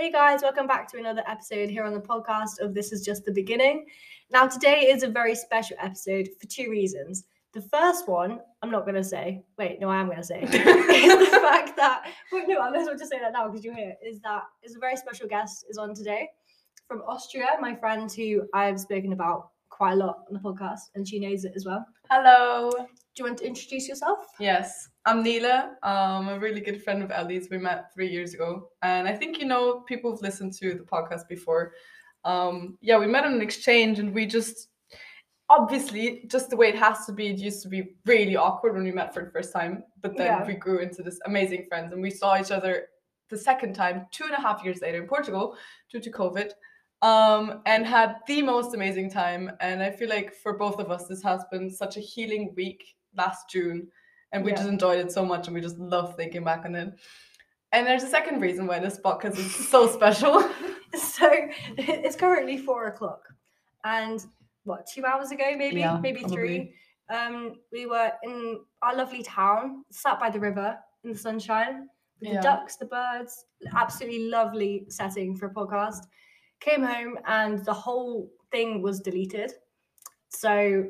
Hey guys, welcome back to another episode here on the podcast of This Is Just the Beginning. Now, today is a very special episode for two reasons. The first one, I'm not going to say, wait, no, I am going to say, is the fact that, no, I might as well just say that now because you're here, is that is a very special guest is on today from Austria, my friend who I've spoken about quite a lot on the podcast, and she knows it as well. Hello. Do you want to introduce yourself? Yes, I'm Nele. Um, a really good friend of Ellie's. We met three years ago, and I think you know people who've listened to the podcast before. Um, yeah, we met on an exchange, and we just obviously just the way it has to be. It used to be really awkward when we met for the first time, but then Yeah. we grew into this amazing friends, and we saw each other the second time two and a half years later in Portugal due to COVID. Um, and had the most amazing time. And I feel like for both of us, this has been such a healing week last June and we Yeah. just enjoyed it so much and we just love thinking back on it. And there's a second reason why this podcast is so special. So it's currently four o'clock, and what two hours ago, maybe, Yeah, maybe three. Um, we were in our lovely town, sat by the river in the sunshine with Yeah. the ducks, the birds. Absolutely lovely setting for a podcast. Came home and the whole thing was deleted, so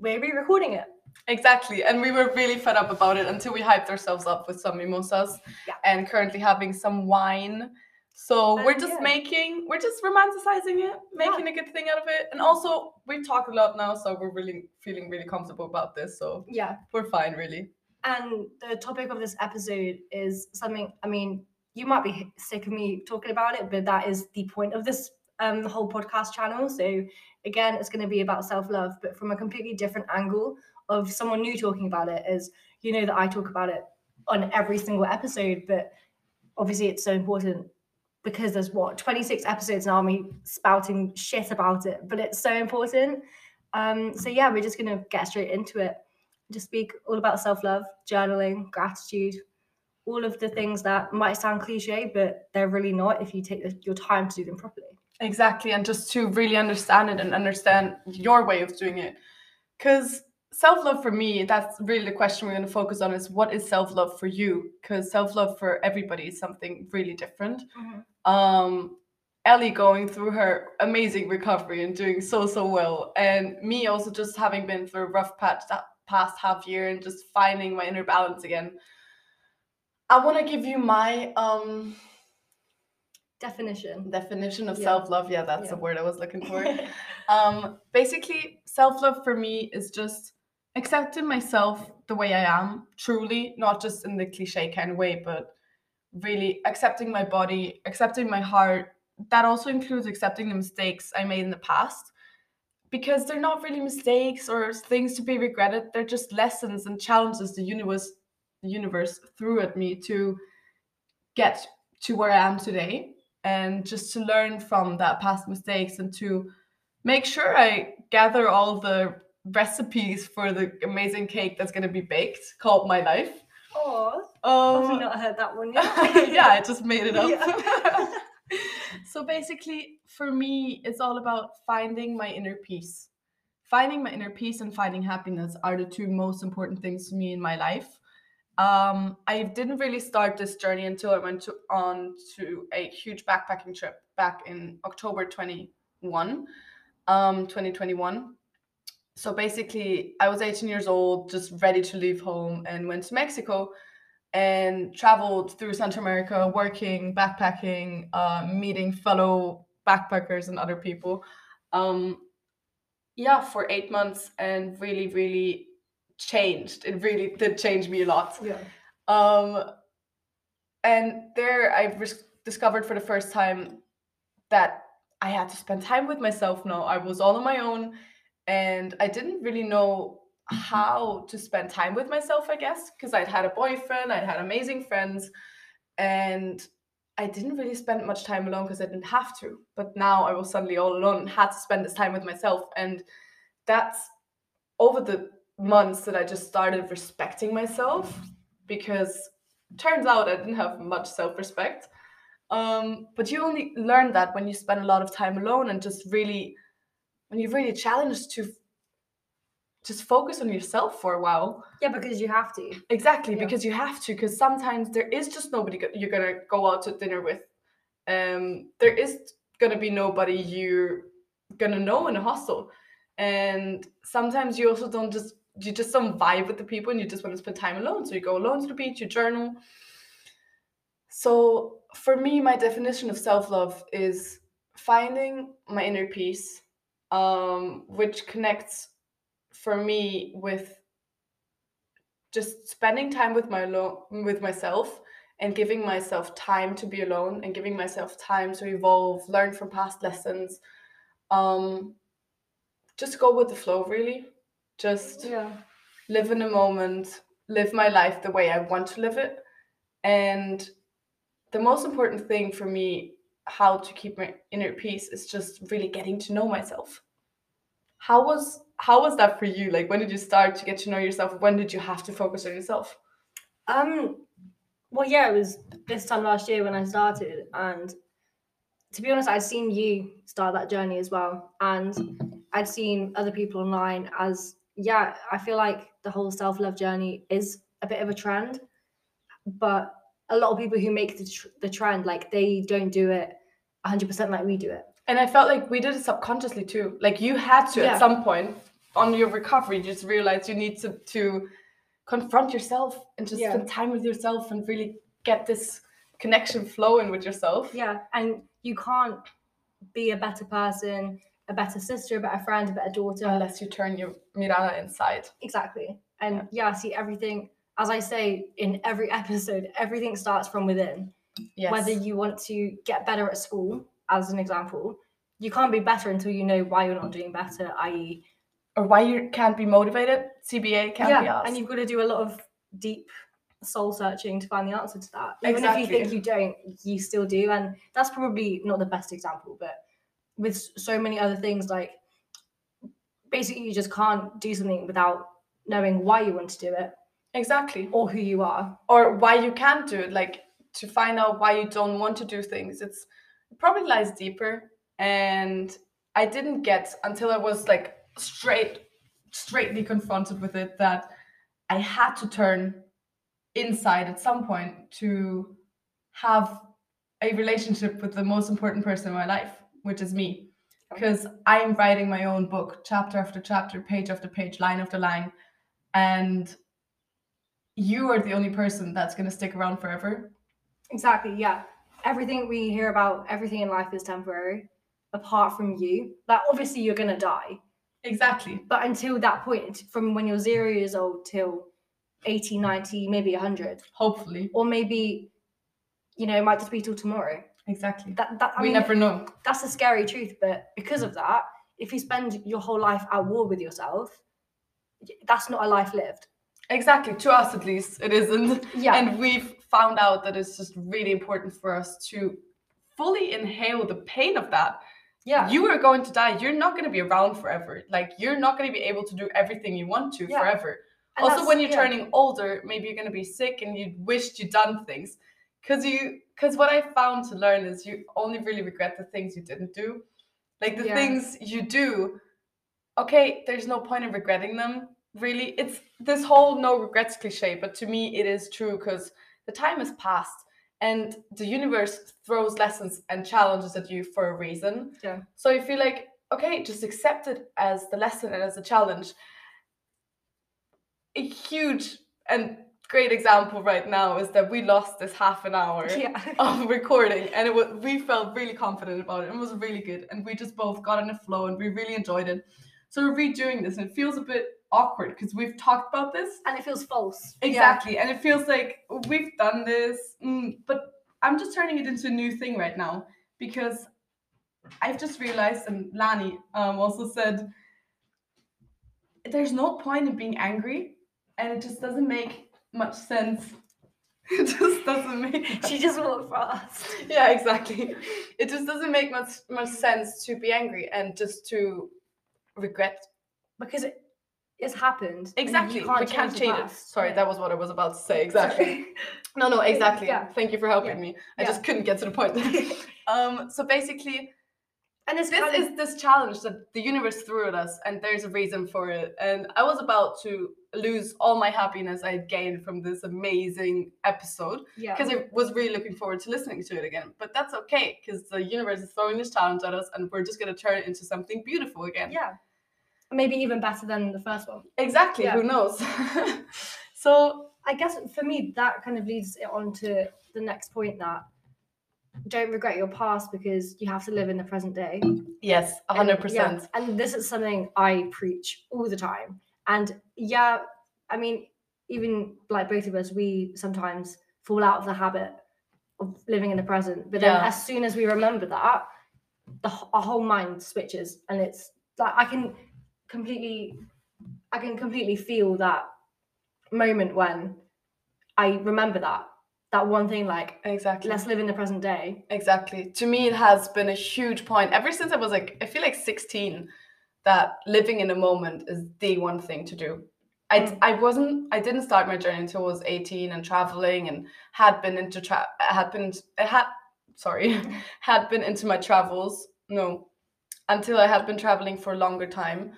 we're re-recording it. Exactly. And we were really fed up about it until we hyped ourselves up with some mimosas Yeah. and currently having some wine. So we're just yeah. making, we're just romanticizing it, making a good thing out of it. And also, we've talked a lot now, so we're really feeling really comfortable about this. So Yeah, we're fine, really. And the topic of this episode is something, I mean, you might be sick of me talking about it, but that is the point of this um whole podcast channel. So again, it's going to be about self-love, but from a completely different angle of someone new talking about it is you know that I talk about it on every single episode, but obviously it's so important because there's what 26 episodes now me spouting shit about it, but it's so important. Um, so yeah, we're just gonna get straight into it just speak all about self-love journaling gratitude all of the things that might sound cliche but they're really not if you take the, your time to do them properly Exactly, and just to really understand it and understand your way of doing it. Because self love for me, that's really the question we're going to focus on is what is self love for you? Because self love for everybody is something really different. Um, Ellie going through her amazing recovery and doing so, so well. And me also just having been through a rough patch that past half year and just finding my inner balance again. I want to give you my um definition definition of Yeah. self-love yeah that's the word i was looking for um basically self-love for me is just accepting myself the way i am truly not just in the cliche kind of way but really accepting my body accepting my heart. That also includes accepting the mistakes i made in the past because they're not really mistakes or things to be regretted. They're just lessons and challenges the universe the universe threw at me to get to where i am today. And just to learn from that past mistakes and to make sure I gather all the recipes for the amazing cake that's going to be baked called My Life. oh Um, not heard that one yet yeah, I just made it up. Yeah. so basically, for me, it's all about finding my inner peace. Finding my inner peace and finding happiness are the two most important things to me in my life. Um, I didn't really start this journey until I went to, on to a huge backpacking trip back in October 21, um, 2021. So basically, I was 18 years old, just ready to leave home, and went to Mexico and traveled through Central America, working, backpacking, uh, meeting fellow backpackers and other people. Um, yeah, for eight months, and really, really changed. It really did change me a lot. yeah Um, and there I discovered for the first time that I had to spend time with myself now. I was all on my own and I didn't really know how to spend time with myself, I guess, because I'd had a boyfriend, I'd had amazing friends, and I didn't really spend much time alone because I didn't have to. But now I was suddenly all alone and had to spend this time with myself. And that's over the months that I just started respecting myself because turns out I didn't have much self respect. Um, but you only learn that when you spend a lot of time alone and just really, when you're really challenged to just focus on yourself for a while. yeah because you have to Exactly, Yeah. because you have to, because sometimes there is just nobody you're gonna go out to dinner with um, there is gonna be nobody you're gonna know in a hostel, and sometimes you also don't just you just don't vibe with the people and you just want to spend time alone. So you go alone to the beach, you journal. So for me, my definition of self love is finding my inner peace, um, which connects for me with just spending time with my lo- with myself and giving myself time to be alone and giving myself time to evolve, learn from past lessons. Um, just go with the flow, really. Just Yeah. live in a moment, live my life the way I want to live it. And the most important thing for me, how to keep my inner peace, is just really getting to know myself. How was how was that for you? Like when did you start to get to know yourself? When did you have to focus on yourself? Um, well, yeah, it was this time last year when I started, and to be honest, I'd seen you start that journey as well, and I'd seen other people online as yeah. I feel like the whole self love journey is a bit of a trend, but a lot of people who make the tr- the trend like they don't do it 100% like we do it. And I felt like we did it subconsciously too. Like you had to Yeah. at some point on your recovery, you just realize you need to to confront yourself and just Yeah. spend time with yourself and really get this connection flowing with yourself. Yeah, and you can't be a better person, a better sister, a better friend, a better daughter. Unless you turn your Mirana inside. Exactly. And yeah. see everything, as I say in every episode, everything starts from within. Yes. Whether you want to get better at school, as an example, you can't be better until you know why you're not doing better, i.e., or why you can't be motivated, CBA can't be yeah, asked. and you've got to do a lot of deep soul searching to find the answer to that. Even if you think you don't, you still do. And that's probably not the best example, but with so many other things, like basically you just can't do something without knowing why you want to do it exactly. or who you are. Or why you can't do it. Like to find out why you don't want to do things. It's it probably lies deeper. And I didn't get until I was like straight straightly confronted with it that I had to turn inside at some point to have a relationship with the most important person in my life, which is me. Because I'm writing my own book, chapter after chapter, page after page, line after line. And you are the only person that's going to stick around forever. Exactly, yeah. Everything we hear about, everything in life is temporary, apart from you. Like, obviously, you're going to die. Exactly. But until that point, from when you're zero years old till 80, 90, maybe 100, Hopefully. or maybe, you know, it might just be till tomorrow. Exactly. That, that I we mean, never know. that's the scary truth. But because of that, if you spend your whole life at war with yourself, that's not a life lived. Exactly. To us, at least, it isn't. Yeah. And we've found out that it's just really important for us to fully inhale the pain of that. yeah. You are going to die. You're not going to be around forever. Like, you're not going to be able to do everything you want to Yeah. forever. And also, when you're yeah. turning older, maybe you're going to be sick and you wished you'd done things. Because you, because what I found to learn is you only really regret the things you didn't do. Like the Yeah. things you do, okay, there's no point in regretting them. Really, it's this whole no regrets cliche, but to me, it is true because the time has passed and the universe throws lessons and challenges at you for a reason. Yeah. So you feel like, okay, just accept it as the lesson and as a challenge. A huge and great example right now is that we lost this half an hour yeah. of recording and it was we felt really confident about it and it was really good and we just both got in a flow and we really enjoyed it so we're redoing this and it feels a bit awkward because we've talked about this and it feels false. Yeah. exactly and it feels like we've done this mm, but i'm just turning it into a new thing right now because i've just realized and lani um, also said there's no point in being angry and it just doesn't make much sense it just doesn't make She just walked past. yeah exactly it just doesn't make much much sense to be angry and just to regret because it, it's happened. exactly You can't we can't the change it sorry Yeah. that was what i was about to say exactly no no exactly Yeah. thank you for helping Yeah. me i Yeah. just couldn't get to the point um so basically and it's this kind of- is this challenge that the universe threw at us and there's a reason for it and i was about to lose all my happiness I gained from this amazing episode Yeah. because I was really looking forward to listening to it again. But that's okay because the universe is throwing this challenge at us and we're just going to turn it into something beautiful again. Yeah. Maybe even better than the first one. Exactly. Yeah. Who knows? so, I guess for me, that kind of leads it on to the next point that don't regret your past because you have to live in the present day. yes, And, 100%. yeah, and this is something I preach all the time. And yeah, I mean, even like both of us, we sometimes fall out of the habit of living in the present. But then Yeah. as soon as we remember that, the our whole mind switches, and it's like I can completely, I can completely feel that moment when I remember that that one thing, like Exactly. let's live in the present day. Exactly. To me, it has been a huge point ever since I was like, I feel like 16, that living in a moment is the one thing to do. I, Mm. I wasn't, I didn't start my journey until I was 18 and traveling and had been into, tra- had been, had, sorry, had been into my travels. No, until I had been traveling for a longer time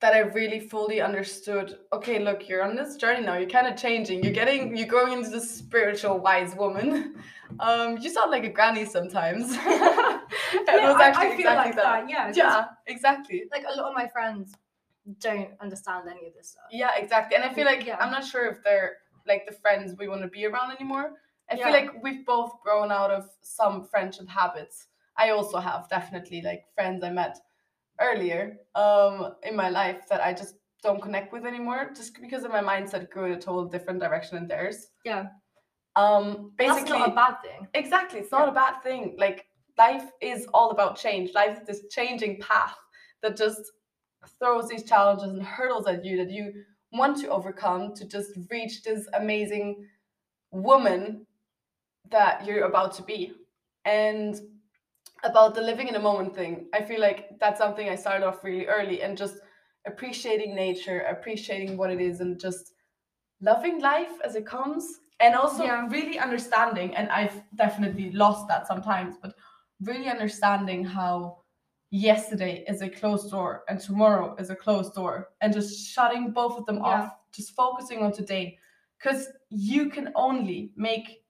that I really fully understood. Okay, look, you're on this journey now. You're kind of changing. You're getting, you're growing into this spiritual wise woman. Um, you sound like a granny sometimes. Yeah, I- I feel exactly like that. that, yeah, Yeah, exactly. Like a lot of my friends don't understand any of this stuff. Yeah, exactly. And I feel like Yeah. I'm not sure if they're like the friends we want to be around anymore. I Yeah. feel like we've both grown out of some friendship habits. I also have definitely like friends I met earlier um in my life that I just don't connect with anymore just because of my mindset grew in a total different direction than theirs. Yeah. Um basically, That's not a bad thing. Exactly. It's not a bad thing. Like life is all about change. Life is this changing path that just throws these challenges and hurdles at you that you want to overcome to just reach this amazing woman that you're about to be. And about the living in a moment thing, I feel like that's something I started off really early and just appreciating nature, appreciating what it is, and just loving life as it comes. And also Yeah. really understanding, and I've definitely lost that sometimes, but really understanding how yesterday is a closed door and tomorrow is a closed door, and just shutting both of them Yeah. off, just focusing on today. Because you can only make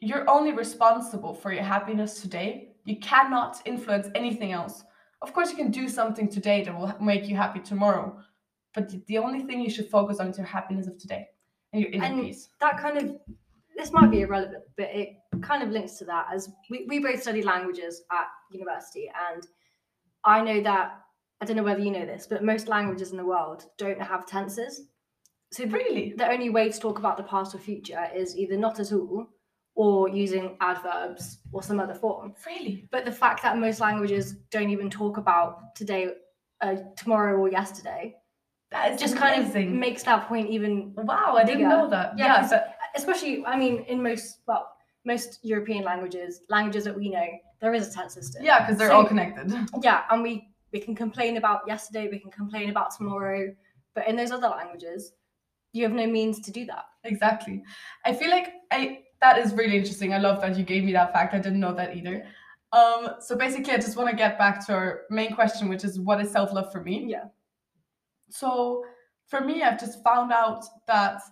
you're only responsible for your happiness today. You cannot influence anything else. Of course, you can do something today that will make you happy tomorrow, but the- the only thing you should focus on is your happiness of today and your inner And peace. that kind of this might be irrelevant, but it kind of links to that as we, we both study languages at university and I know that I don't know whether you know this, but most languages in the world don't have tenses. So the, Really? the only way to talk about the past or future is either not at all or using adverbs or some other form. Really? But the fact that most languages don't even talk about today, uh, tomorrow, or yesterday, That just kind of makes that point even Wow, I didn't know that. Yeah, Yeah, but especially i mean in most well most european languages languages that we know there is a tense system yeah, because they're So- all connected. yeah and we we can complain about yesterday we can complain about tomorrow but in those other languages you have no means to do that Exactly. I feel like I that is really interesting. I love that you gave me that fact. I didn't know that either. Um, so basically, I just want to get back to our main question, which is what is self love for me? yeah So for me, I've just found out that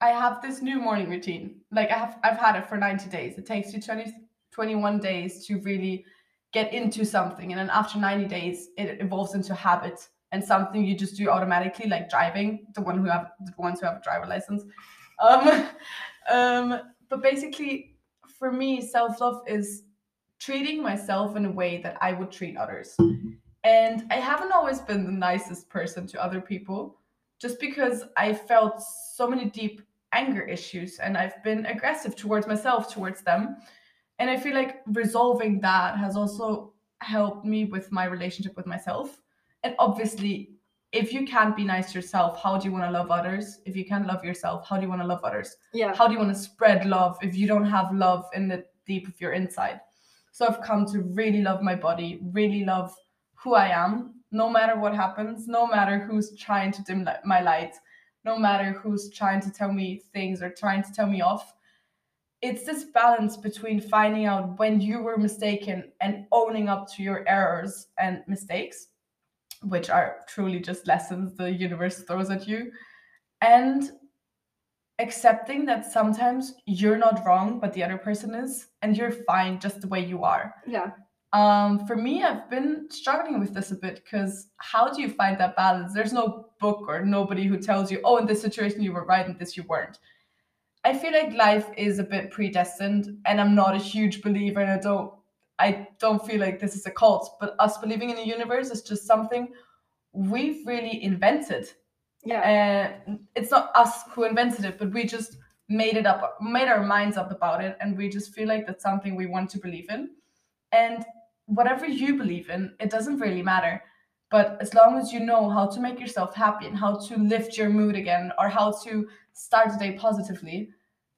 I have this new morning routine. Like I have I've had it for 90 days. It takes you 20, 21 days to really get into something. And then after 90 days, it evolves into habit and something you just do automatically, like driving, the one who have the ones who have a driver license. Um, um, but basically for me, self-love is treating myself in a way that I would treat others. And I haven't always been the nicest person to other people just because I felt so many deep anger issues and I've been aggressive towards myself, towards them. And I feel like resolving that has also helped me with my relationship with myself. And obviously, if you can't be nice to yourself, how do you want to love others? If you can't love yourself, how do you want to love others? yeah how do you want to spread love if you don't have love in the deep of your inside so i've come to really love my body really love who i am no matter what happens no matter who's trying to dim my light no matter who's trying to tell me things or trying to tell me off it's this balance between finding out when you were mistaken and owning up to your errors and mistakes which are truly just lessons the universe throws at you. And accepting that sometimes you're not wrong, but the other person is, and you're fine just the way you are. Yeah. Um, for me, I've been struggling with this a bit because how do you find that balance? There's no book or nobody who tells you, oh, in this situation you were right and this you weren't. I feel like life is a bit predestined, and I'm not a huge believer, and I don't, I don't feel like this is a cult. But us believing in the universe is just something we've really invented. Yeah. And it's not us who invented it, but we just made it up, made our minds up about it, and we just feel like that's something we want to believe in. And whatever you believe in, it doesn't really matter. But as long as you know how to make yourself happy and how to lift your mood again or how to start the day positively,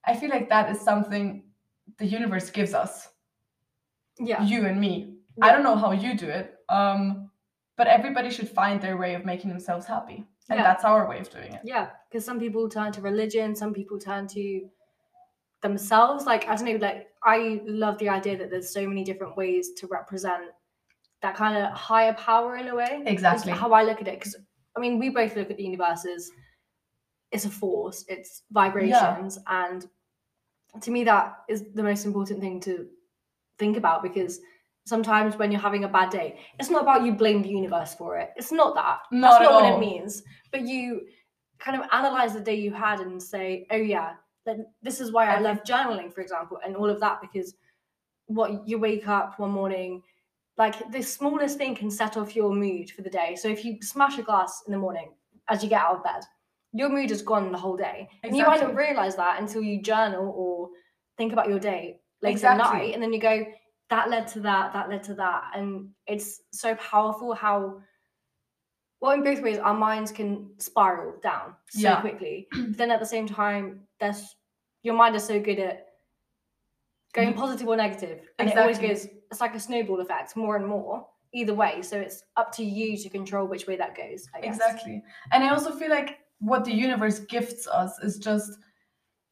I feel like that is something the universe gives us. Yeah. You and me. I don't know how you do it. Um, but everybody should find their way of making themselves happy. And Yeah. that's our way of doing it. Yeah, because some people turn to religion, some people turn to themselves. Like, I don't know, like, I love the idea that there's so many different ways to represent that kind of higher power in a way. Exactly. how I look at it. Because, I mean, we both look at the universe as it's a force, it's vibrations. And to me, that is the most important thing to think about because sometimes when you're having a bad day, it's not about you blame the universe for it. It's not that. Not That's at not what it means. But you kind of analyze the day you had and say, oh yeah, then this is why I, love journaling, for example, and all of that because what you wake up one morning, like the smallest thing can set off your mood for the day. So if you smash a glass in the morning as you get out of bed, your mood is gone the whole day. And you might not realize that until you journal or think about your day later Exactly. at night. And then you go, that led to that, that led to that. And it's so powerful how, well, in both ways, our minds can spiral down so Yeah. quickly. But then at the same time, there's your mind is so good at going positive or negative. And it always goes, it's like a snowball effect, more and more, either way. So it's up to you to control which way that goes, I guess. Exactly. And I also feel like what the universe gifts us is just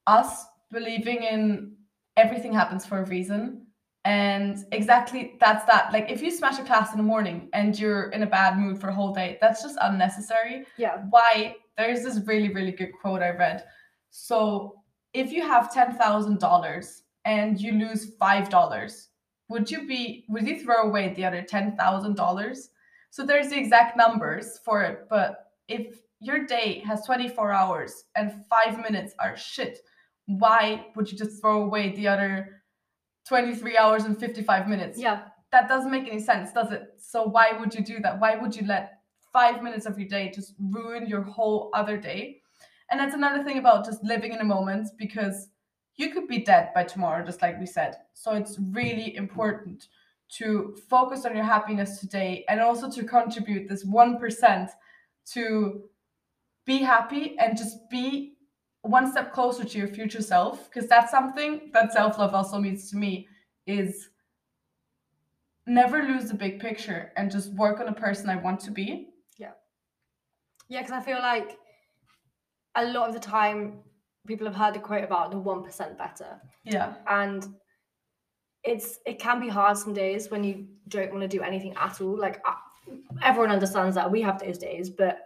us believing in everything happens for a reason. And exactly that's that. Like if you smash a class in the morning and you're in a bad mood for a whole day, that's just unnecessary. Yeah. Why? There's this really, really good quote I read. So if you have ten thousand dollars and you lose five dollars, would you be would you throw away the other ten thousand dollars? So there's the exact numbers for it, but if your day has 24 hours and five minutes are shit, why would you just throw away the other 23 hours and 55 minutes? Yeah. That doesn't make any sense, does it? So why would you do that? Why would you let five minutes of your day just ruin your whole other day? And that's another thing about just living in a moment because you could be dead by tomorrow, just like we said. So it's really important to focus on your happiness today and also to contribute this 1% to be happy and just be one step closer to your future self because that's something that self-love also means to me is never lose the big picture and just work on a person I want to be. Yeah, yeah because I feel like a lot of the time people have heard the quote about the 1% better. Yeah. and it's it can be hard some days when you don't want to do anything at all like everyone understands that we have those days but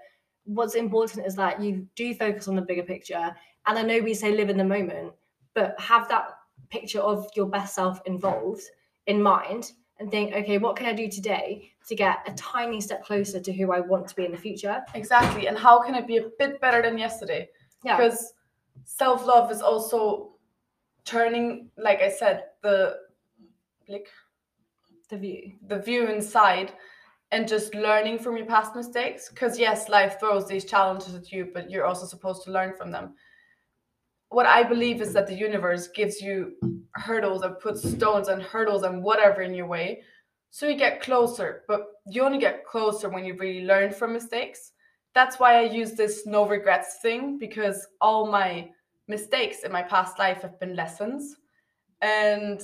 what's important is that you do focus on the bigger picture. And i know we say live in the moment but have that picture of your best self involved in mind and think okay what can i do today to get a tiny step closer to who i want to be in the future? Exactly. And how can I be a bit better than yesterday? yeah. Because self love is also turning, like I said, the like the view. the view inside and just learning from your past mistakes. Because yes, life throws these challenges at you, but you're also supposed to learn from them. What I believe is that the universe gives you hurdles and puts stones and hurdles and whatever in your way. So you get closer, but you only get closer when you really learn from mistakes. That's why I use this no regrets thing because all my mistakes in my past life have been lessons. And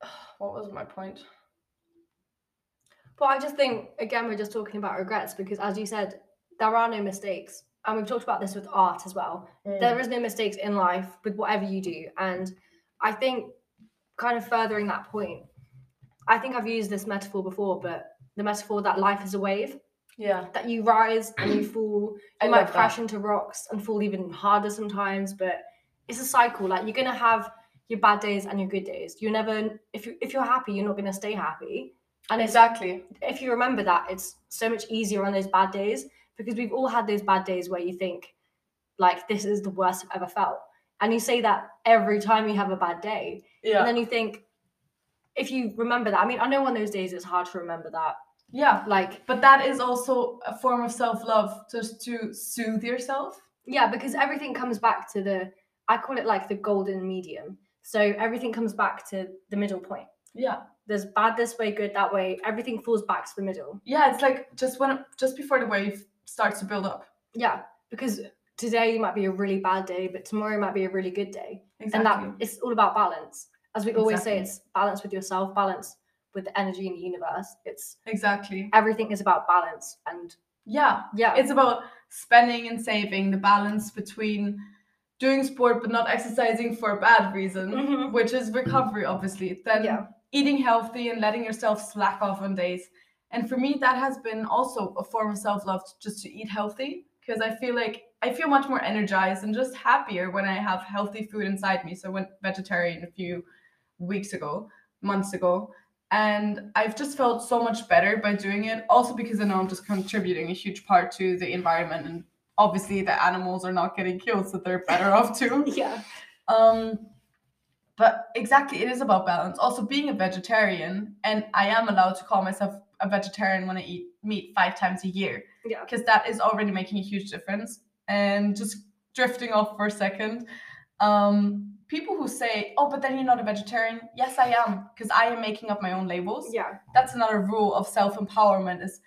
what was my point? But I just think again we're just talking about regrets because as you said, there are no mistakes. And we've talked about this with art as well. Mm. There is no mistakes in life with whatever you do. And I think kind of furthering that point, I think I've used this metaphor before, but the metaphor that life is a wave Yeah. that you rise and you fall. I You might crash that. into rocks and fall even harder sometimes, but it's a cycle. Like you're gonna have your bad days and your good days. You're never if you if you're happy, you're not gonna stay happy. And Exactly. if you remember that, it's so much easier on those bad days because we've all had those bad days where you think, like, this is the worst I've ever felt. And you say that every time you have a bad day. Yeah. And then you think, if you remember that, I mean, I know on those days it's hard to remember that. yeah. Like, But that is also a form of self-love, just to soothe yourself. yeah, because everything comes back to the, I call it like the golden medium. So everything comes back to the middle point. Yeah. There's bad this way, good that way. Everything falls back to the middle. Yeah, it's like just when just before the wave starts to build up. Yeah, because today might be a really bad day, but tomorrow might be a really good day. Exactly. And that it's all about balance. As we always say, it's balance with yourself, balance with the energy in the universe. It's exactly. everything is about balance. And Yeah. yeah, It's about spending and saving, the balance between doing sport but not exercising for a bad reason, Mhm. which is recovery, obviously. Then Yeah. Eating healthy and letting yourself slack off on days. And for me, that has been also a form of self love just to eat healthy because I feel like I feel much more energized and just happier when I have healthy food inside me. So I went vegetarian a few weeks ago, months ago. And I've just felt so much better by doing it. Also because I know I'm just contributing a huge part to the environment and obviously the animals are not getting killed, so they're better off too. yeah, Um, but exactly, it is about balance. Also, being a vegetarian, and I am allowed to call myself a vegetarian when I eat meat five times a year, yeah, because that is already making a huge difference. And just drifting off for a second, um, people who say, "Oh, but then you're not a vegetarian," yes, I am, because I am making up my own labels. Yeah, that's another rule of self-empowerment is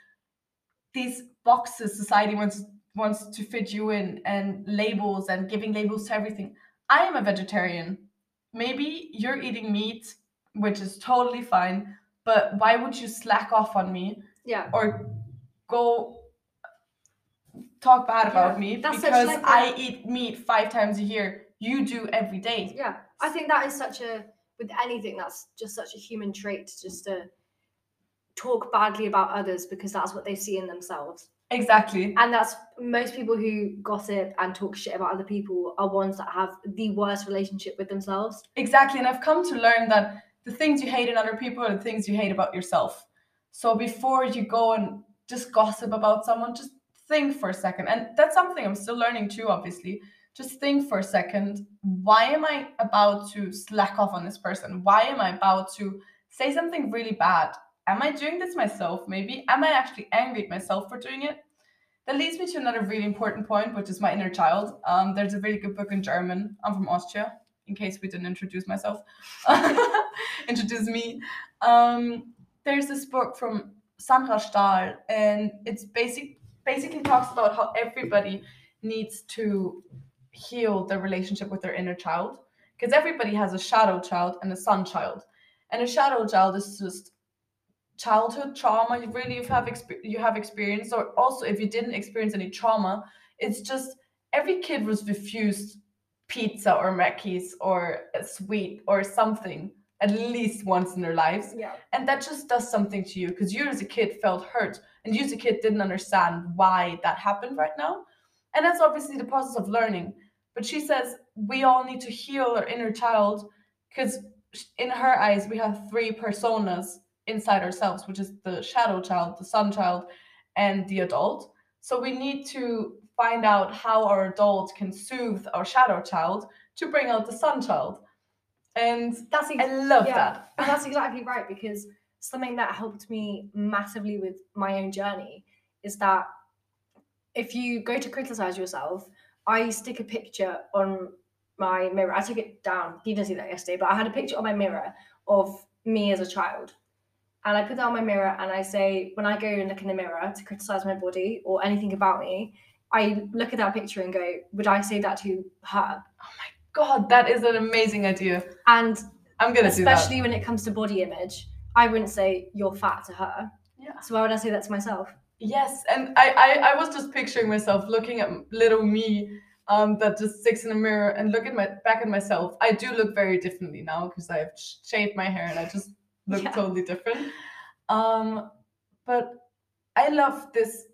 these boxes society wants wants to fit you in and labels and giving labels to everything. I am a vegetarian maybe you're eating meat which is totally fine but why would you slack off on me yeah. or go talk bad about Yeah, me that's because like a- eat meat five times a year you do every day Yeah, I think that is such a with anything that's just such a human trait just to talk badly about others because that's what they see in themselves. Exactly And that's most people who gossip and talk shit about other people are ones that have the worst relationship with themselves. Exactly. And I've come to learn that the things you hate in other people are the things you hate about yourself. So before you go and just gossip about someone, just think for a second. And that's something I'm still learning too, obviously. Just think for a second why am I about to slack off on this person? Why am I about to say something really bad? Am I doing this myself, maybe? Am I actually angry at myself for doing it? That leads me to another really important point, which is my inner child. Um, there's a really good book in German. I'm from Austria, in case we didn't introduce myself. introduce me. Um, there's this book from Sandra Stahl, and it's basic basically talks about how everybody needs to heal their relationship with their inner child. Because everybody has a shadow child and a sun child. And a shadow child is just childhood trauma you really have exp- you have experienced or also if you didn't experience any trauma it's just every kid was refused pizza or Mackey's or a sweet or something at least once in their lives. Yeah. and that just does something to you because you as a kid felt hurt and you as a kid didn't understand why that happened right now. And that's obviously the process of learning. But she says we all need to heal our inner child because in her eyes we have three personas inside ourselves which is the shadow child the sun child and the adult so we need to find out how our adult can soothe our shadow child to bring out the sun child and That's ex- i love yeah, that And that's exactly right because something that helped me massively with my own journey is that if you go to criticize yourself, I stick a picture on my mirror. I took it down. You didn't see that yesterday, but I had a picture on my mirror of me as a child. And I put that on my mirror and I say, when I go and look in the mirror to criticize my body or anything about me, I look at that picture and go, would I say that to her? Oh my god, that is an amazing idea. And I'm gonna do that. especially when it comes to body image, I wouldn't say you're fat to her. Yeah. So why would I say that to myself? Yes, and I, I I was just picturing myself looking at little me, um, that just sits in a mirror and look at my back at myself. I do look very differently now because I've shaved my hair and I just look Yeah. totally different. Um, but I love this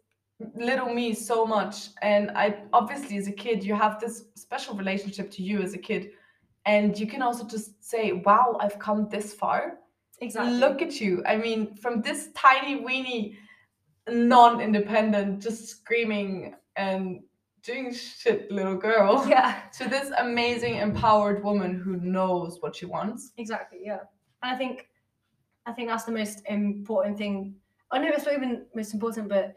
little me so much. And I obviously, as a kid, you have this special relationship to you as a kid. And you can also just say, wow, I've come this far. Exactly. Look at you. I mean, from this tiny, weeny, non independent, just screaming and doing shit little girl Yeah. to this amazing, empowered woman who knows what she wants. Exactly. Yeah. And I think, I think that's the most important thing. I know it's not even most important, but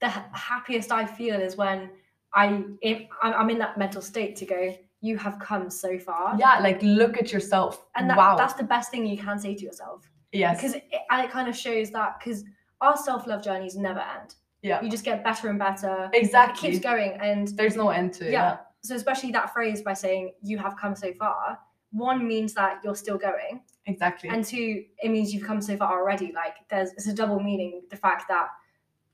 the happiest I feel is when I, if I'm in that mental state to go, you have come so far. Yeah, like look at yourself. And that, wow. that's the best thing you can say to yourself. yes. Because it, and it kind of shows that because our self love journeys never end. Yeah. You just get better and better. It exactly. keeps going. And There's no end to it. Yeah. Yeah. so, especially that phrase by saying you have come so far, one means that you're still going. Exactly. And two, it means you've come so far already. Like there's it's a double meaning. The fact that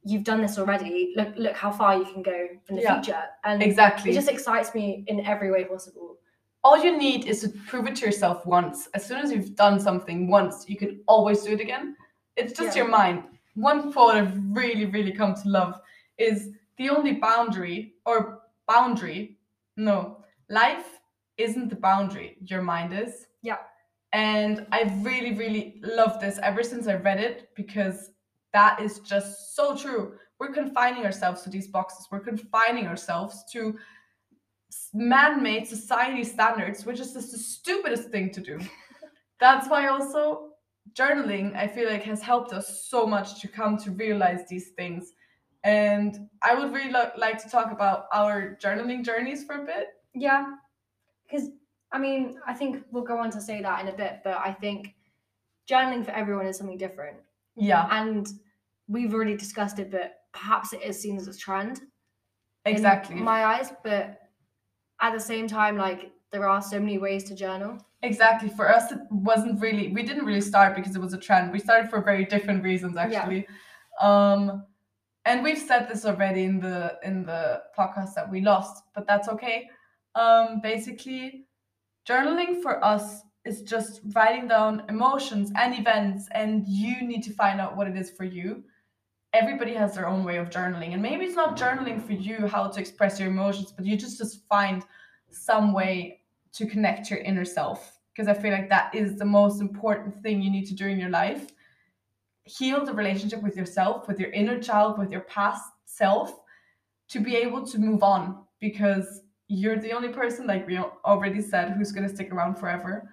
you've done this already. Look look how far you can go in the Yeah. future. And exactly. it just excites me in every way possible. All you need is to prove it to yourself once. As soon as you've done something once, you can always do it again. It's just Yeah. your mind. One quote I've really, really come to love is the only boundary or boundary. No, life isn't the boundary. Your mind is. Yeah. And I've really, really loved this ever since I read it because that is just so true. We're confining ourselves to these boxes. We're confining ourselves to man-made society standards, which is just the stupidest thing to do. That's why also journaling, I feel like, has helped us so much to come to realize these things. And I would really lo- like to talk about our journaling journeys for a bit. Yeah. Because I mean, I think we'll go on to say that in a bit, but I think journaling for everyone is something different. Yeah, And we've already discussed it, but perhaps it is seen as a trend. in exactly. my eyes, but at the same time, like there are so many ways to journal. Exactly. For us, it wasn't really. We didn't really start because it was a trend. We started for very different reasons, actually. Yeah. actually. Um, and we've said this already in the in the podcast that we lost, but that's okay. Um, basically, journaling for us is just writing down emotions and events, and you need to find out what it is for you. Everybody has their own way of journaling, and maybe it's not journaling for you how to express your emotions, but you just just find some way to connect your inner self because I feel like that is the most important thing you need to do in your life. Heal the relationship with yourself, with your inner child, with your past self to be able to move on because you're the only person, like we already said, who's going to stick around forever.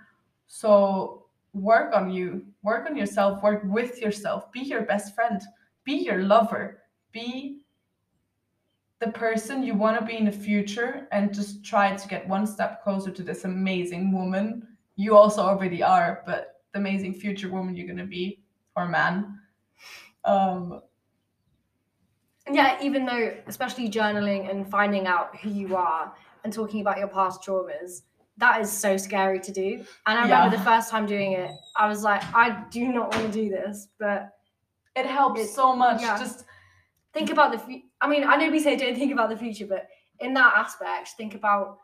So work on you, work on yourself, work with yourself, be your best friend, be your lover, be the person you want to be in the future and just try to get one step closer to this amazing woman you also already are but the amazing future woman you're going to be or man. Um yeah, even though, especially journaling and finding out who you are and talking about your past traumas, that is so scary to do. And I remember Yeah. the first time doing it, I was like, I do not want to do this, but it helps It- so much yeah. just think about the future. I mean, I know we say don't think about the future, but in that aspect, think about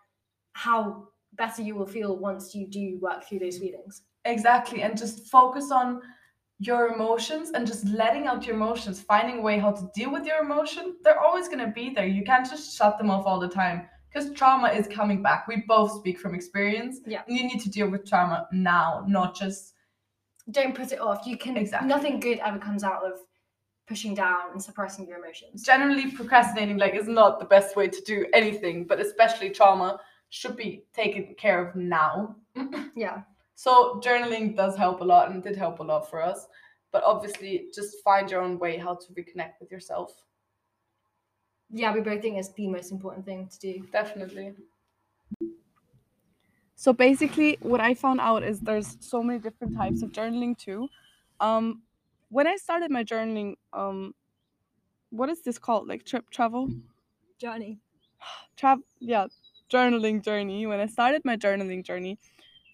how better you will feel once you do work through those feelings. exactly and just focus on your emotions and just letting out your emotions finding a way how to deal with your emotion they're always going to be there you can't just shut them off all the time because trauma is coming back we both speak from experience Yeah. and you need to deal with trauma now not just Don't put it off. You can Exactly. nothing good ever comes out of pushing down and suppressing your emotions. generally procrastinating like is not the best way to do anything but especially trauma should be taken care of now Yeah. So journaling does help a lot and did help a lot for us but obviously just find your own way how to reconnect with yourself Yeah, we both think it's the most important thing to do. definitely So basically, what I found out is there's so many different types of journaling too. Um, when I started my journaling, um, what is this called? Like trip travel, Journey. travel? Yeah, journaling journey. When I started my journaling journey,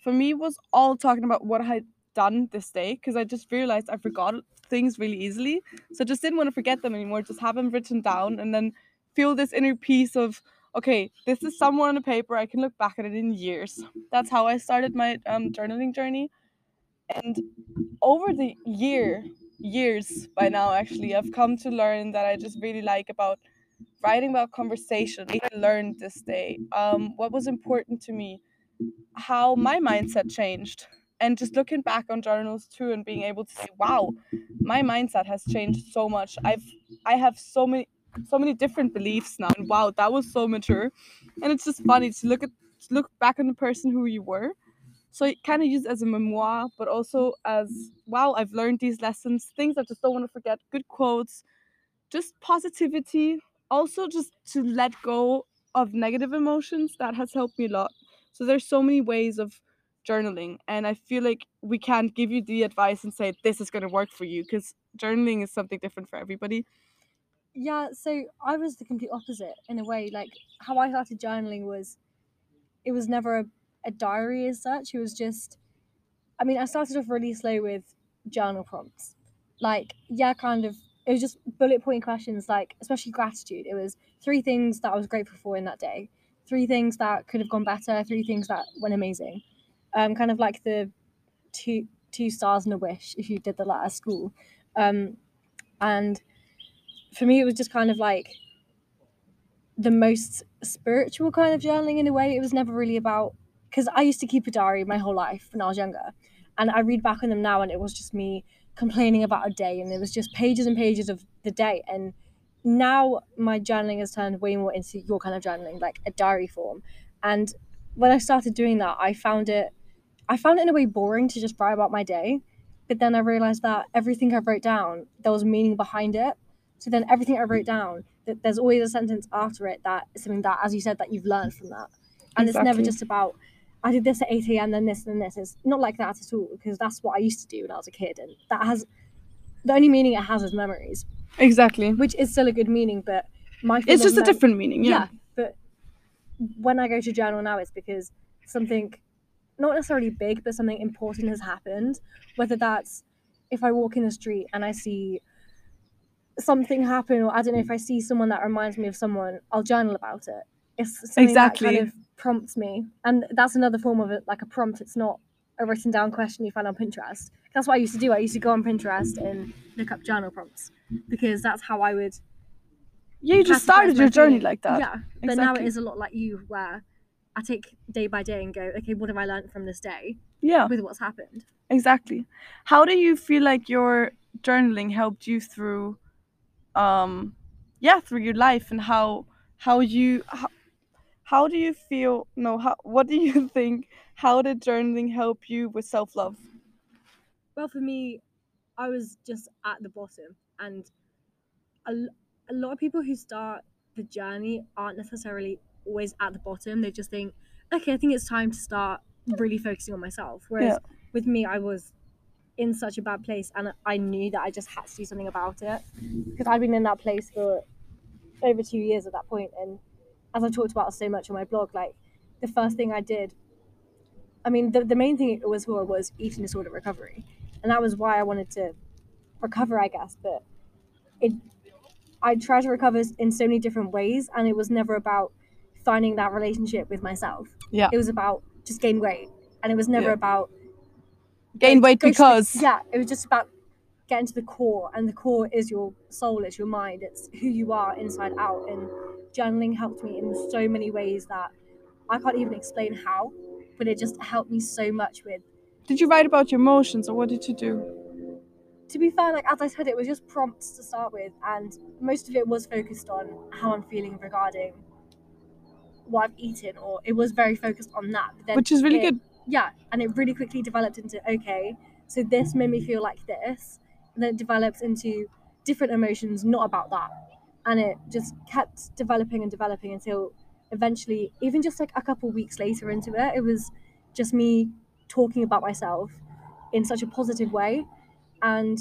for me was all talking about what I had done this day because I just realized I forgot things really easily. So I just didn't want to forget them anymore. Just have them written down and then feel this inner peace of okay, this is somewhere on the paper. I can look back at it in years. That's how I started my um, journaling journey. And over the year, years by now actually i've come to learn that i just really like about writing about conversation i learned this day um, what was important to me how my mindset changed. And just looking back on journals too and being able to say wow my mindset has changed so much. I've i have so many so many different beliefs now. And wow that was so mature. And it's just funny to look at to look back on the person who you were. So it kind of used as a memoir but also as wow i've learned these lessons things i just don't want to forget good quotes just positivity. Also just to let go of negative emotions that has helped me a lot so there's so many ways of journaling and i feel like we can't give you the advice and say this is going to work for you because journaling is something different for everybody Yeah, so I was the complete opposite in a way. Like how I started journaling was, it was never a, a diary as such. It was just, I mean, I started off really slow with journal prompts. Like, yeah, kind of, it was just bullet point questions, like, especially gratitude. It was three things that I was grateful for in that day, three things that could have gone better, three things that went amazing. Um, kind of like the two two stars and a wish if you did the at school. Um, and for me, it was just kind of like the most spiritual kind of journaling in a way. It was never really about because I used to keep a diary my whole life when I was younger, and I read back on them now, and it was just me complaining about a day, and it was just pages and pages of the day. And now my journaling has turned way more into your kind of journaling, like a diary form. And when I started doing that, I found it, I found it in a way boring to just write about my day. But then I realized that everything I wrote down, there was meaning behind it. So then everything I wrote down, that there's always a sentence after it that is something that, as you said, that you've learned from that. And it's never just about I did this at 8 a.m. then this then this. It's not like that at all because that's what I used to do when I was a kid, and that has the only meaning it has is memories, exactly which is still a good meaning, but my it's just a different meaning yeah, yeah. But when I go to journal now, it's because something not necessarily big, but something important has happened. Whether that's if I walk in the street and I see something happen, or I don't know if I see someone that reminds me of someone, I'll journal about it. It's something Exactly. that kind of prompts me, and that's another form of it, like a prompt. It's not a written down question you find on Pinterest. That's what I used to do. I used to go on Pinterest and look up journal prompts because that's how I would yeah you just started your journey like that. Yeah, but now it is a lot like you, where I take day by day and go, okay, what have I learned from this day yeah. with what's happened? exactly. How do you feel like your journaling helped you through um yeah through your life and how how you how, how do you feel no how what do you think how did journaling help you with self-love Well, for me, I was just at the bottom, and a lot of people who start the journey aren't necessarily always at the bottom. They just think, okay, I think it's time to start really focusing on myself. Whereas with me, I was in such a bad place, and I knew that I just had to do something about it because I'd been in that place for over two years at that point. And as I talked about so much on my blog, like the first thing I did, I mean, the, the main thing it was for was eating disorder recovery, and that was why I wanted to recover, I guess. But it, I tried to recover in so many different ways, and it was never about finding that relationship with myself. Yeah. it was about just gain weight, and it was never Yeah. about gain weight because yeah, it was just about getting to the core, and the core is your soul, it's your mind, it's who you are inside out. And journaling helped me in so many ways that I can't even explain how, but it just helped me so much with. Did you write about your emotions or what did you do To be fair, like as I said, it was just prompts to start with, and most of it was focused on how I'm feeling regarding what I've eaten, or it was very focused on that. But then which is really it- good yeah and it really quickly developed into okay so this made me feel like this and then it developed into different emotions not about that and it just kept developing and developing until eventually even just like a couple weeks later into it it was just me talking about myself in such a positive way and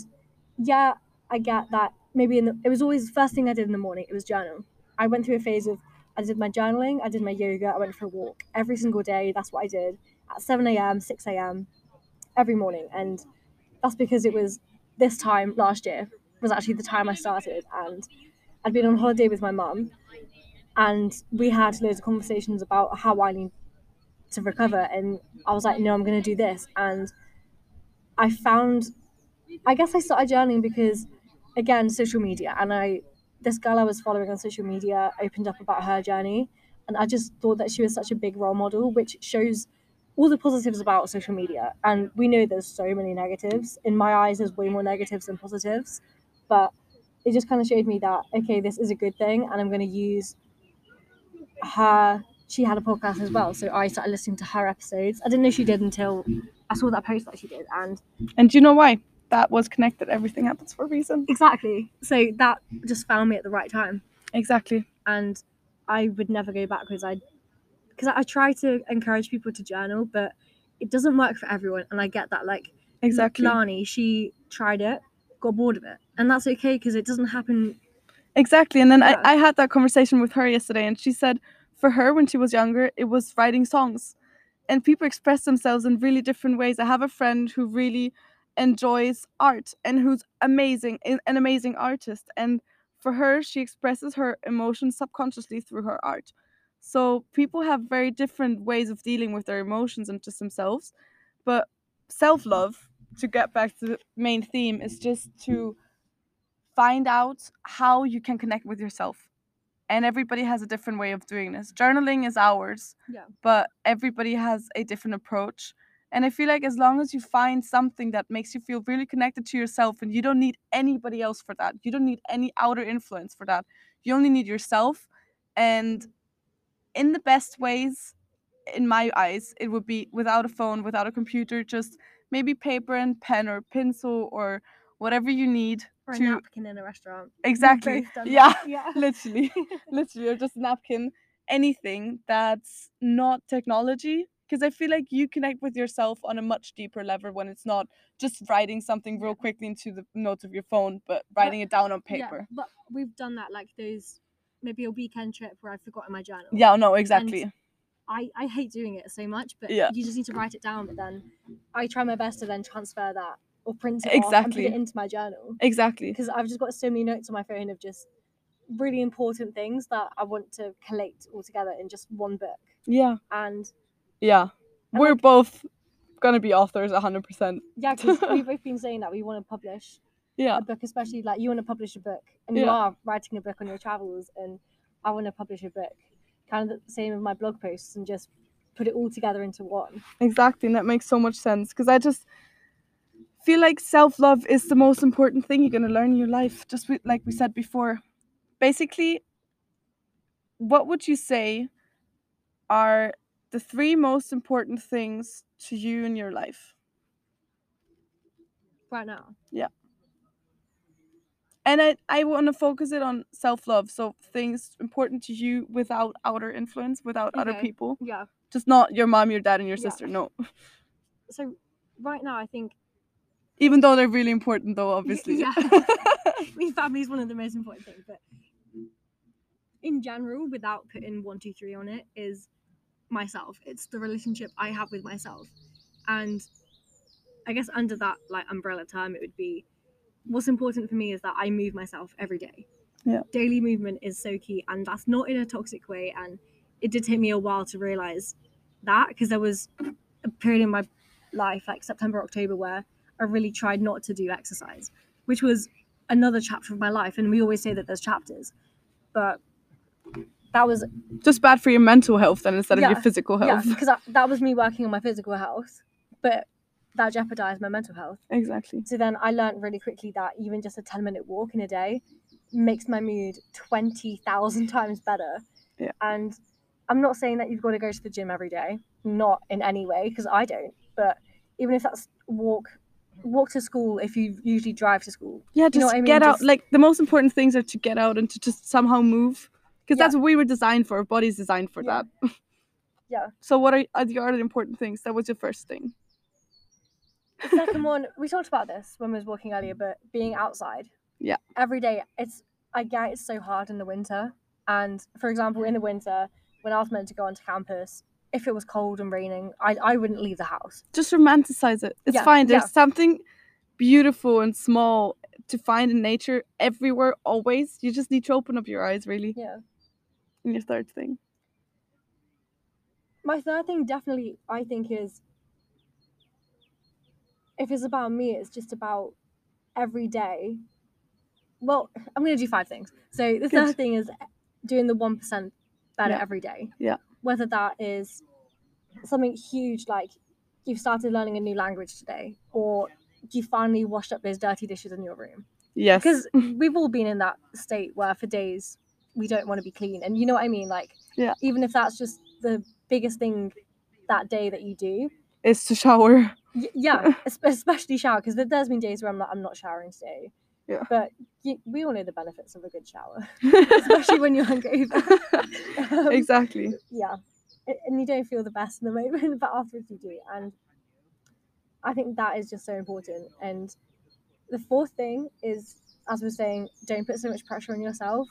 yeah i get that maybe in the it was always the first thing i did in the morning it was journal i went through a phase of i did my journaling i did my yoga i went for a walk every single day that's what i did at 7 a.m., 6 a.m. every morning. And that's because it was this time last year was actually the time I started. And I'd been on holiday with my mum and we had loads of conversations about how I need to recover. And I was like, no, I'm going to do this. And I found I guess I started journaling because, again, social media, and I this girl I was following on social media opened up about her journey, and I just thought that she was such a big role model, which shows all the positives about social media. And we know there's so many negatives. In my eyes, there's way more negatives than positives, but it just kind of showed me that okay, this is a good thing, and I'm going to use her. She had a podcast as well, so I started listening to her episodes. I didn't know she did until I saw that post that she did, and And do you know why? That was connected. Everything happens for a reason. exactly. So that just found me at the right time. Exactly. and I would never go backwards. I because I, I try to encourage people to journal, but it doesn't work for everyone, and I get that. Like Exactly. Lani, she tried it, got bored of it, and that's okay because it doesn't happen. Exactly. And then Yeah. I, I had that conversation with her yesterday, and she said for her, when she was younger, it was writing songs. And people express themselves in really different ways. I have a friend who really enjoys art and who's amazing, an amazing artist. And for her, she expresses her emotions subconsciously through her art. So people have very different ways of dealing with their emotions and just themselves. But self love, to get back to the main theme, is just to find out how you can connect with yourself. And everybody has a different way of doing this. Journaling is ours, Yeah. but everybody has a different approach. And I feel like as long as you find something that makes you feel really connected to yourself and you don't need anybody else for that, you don't need any outer influence for that. You only need yourself. And in the best ways, in my eyes, it would be without a phone, without a computer, just maybe paper and pen or pencil or whatever you need Or a to napkin in a restaurant. Exactly yeah yeah. literally literally or just a napkin anything that's not technology because i feel like you connect with yourself on a much deeper level when it's not just writing something real quickly into the notes of your phone but writing it down on paper. Yeah, but we've done that like those maybe a weekend trip where I've forgotten my journal. yeah, no exactly I, I hate doing it so much, but Yeah. you just need to write it down. But then I try my best to then transfer that or print it off and put Exactly. it into my journal exactly because I've just got so many notes on my phone of just really important things that I want to collate all together in just one book. yeah And yeah And, we're like- both gonna be authors 100% yeah, because we've both been saying that we want to publish yeah a book, especially like you want to publish a book and you are writing a book on your travels, and I want to publish a book. Kind of the same with my blog posts and just put it all together into one. Exactly, and that makes so much sense because I just feel like self love is the most important thing you're gonna learn in your life. Just like we said before, basically, what would you say are the three most important things to you in your life? Right now, Yeah. And I, I want to focus it on self love. So things important to you without outer influence, without other people. yeah. Just not your mom, your dad, and your Yeah. sister. No. So right now, I think Even though they're really important, though, obviously. yeah. I mean, family is one of the most important things, but in general, without putting one, two, three on it, is myself. It's the relationship I have with myself, and I guess under that like umbrella term, it would be what's important for me is that I move myself every day. Yeah. Daily movement is so key, and that's not in a toxic way. And it did take me a while to realize that because there was a period in my life, like September, October, where I really tried not to do exercise, which was another chapter of my life. And we always say that there's chapters, but that was just bad for your mental health then instead of your physical health. yeah, because that, that was me working on my physical health, but that jeopardized my mental health. Exactly. So then I learned really quickly that even just a 10 minute walk in a day makes my mood 20,000 times better. Yeah. And I'm not saying that you've got to go to the gym every day, not in any way, because I don't. But even if that's walk, walk to school if you usually drive to school. Yeah, You just know what I mean? get out. Just- Like the most important things are to get out and to just somehow move, because Yeah. that's what we were designed for. Our body's designed for Yeah. that. Yeah. So what are, are the other important things? That was your first thing. The second one, we talked about this when we was walking earlier, but being outside. Yeah. Every day, it's I get it's so hard in the winter. And for example, in the winter, when I was meant to go onto campus, if it was cold and raining, I, I wouldn't leave the house. Just romanticize it. It's Yeah, fine. There's yeah. something beautiful and small to find in nature everywhere, always. You just need to open up your eyes, really. Yeah. And your third thing. My third thing definitely I think is if it's about me, it's just about every day. Well, I'm going to do five things. So the Good. third thing is doing the one percent better Yeah. every day. Yeah. Whether that is something huge like you've started learning a new language today, or you finally washed up those dirty dishes in your room. Yes. Because we've all been in that state where for days we don't want to be clean, and you know what I mean. Like, Yeah. even if that's just the biggest thing that day that you do, Is to shower. Y- yeah, especially shower because there's been days where I'm like, I'm not showering today. Yeah. But y we all know the benefits of a good shower, especially when you're hungover. Um, exactly. Yeah, and you don't feel the best in the moment, but afterwards you do. And I think that is just so important. And the fourth thing is, as we're saying, don't put so much pressure on yourself,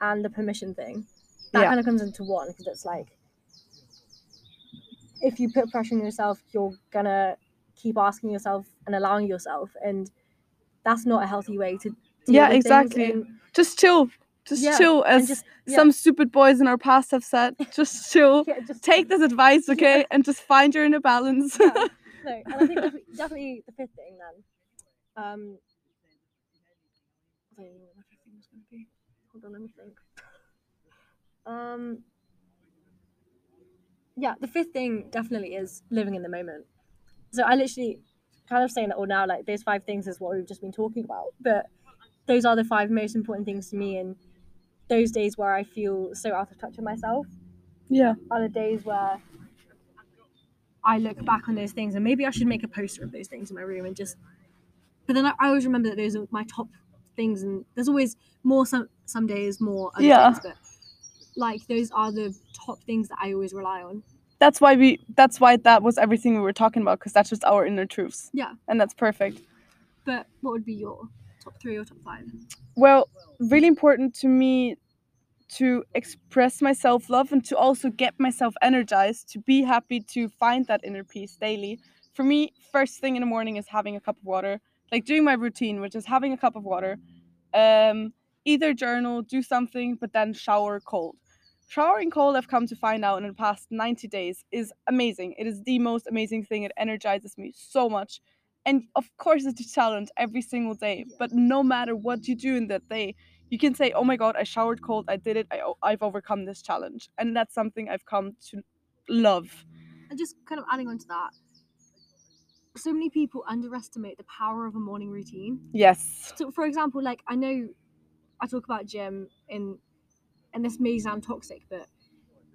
and the permission thing. That Yeah. kind of comes into one because it's like if you put pressure on yourself, you're gonna keep asking yourself and allowing yourself, and that's not a healthy way to. Yeah, exactly. and- Just chill. Just Yeah, chill, as just yeah, some stupid boys in our past have said. Just chill. yeah, just Take this advice, okay, and just find your inner balance. No, and I think definitely, definitely the fifth thing then. Um, I don't know what the fifth thing was going to be. Hold on, let me think. Um, yeah, the fifth thing definitely is living in the moment. So I literally kind of saying it all oh, now, like those five things is what we've just been talking about, but those are the five most important things to me. And those days where I feel so out of touch with myself yeah. are the days where I look back on those things and maybe I should make a poster of those things in my room and just but then I, I always remember that those are my top things and there's always more some some days more other Yeah. things, but like those are the top things that I always rely on. That's why we. That's why that was everything we were talking about, because that's just our inner truths. Yeah. And that's perfect. But what would be your top three or top five? Well, really important to me to express my self love and to also get myself energized to be happy to find that inner peace daily. For me, first thing in the morning is having a cup of water, like doing my routine, which is having a cup of water, um, either journal, do something, but then shower cold. Showering cold, I've come to find out in the past 90 days, is amazing. It is the most amazing thing. It energizes me so much. And of course, it's a challenge every single day. But no matter what you do in that day, you can say, "Oh my God, I showered cold. I did it. I've overcome this challenge." And that's something I've come to love. And just kind of adding on to that, so many people underestimate the power of a morning routine. Yes. So, for example, like I know I talk about gym in, and this may sound toxic, but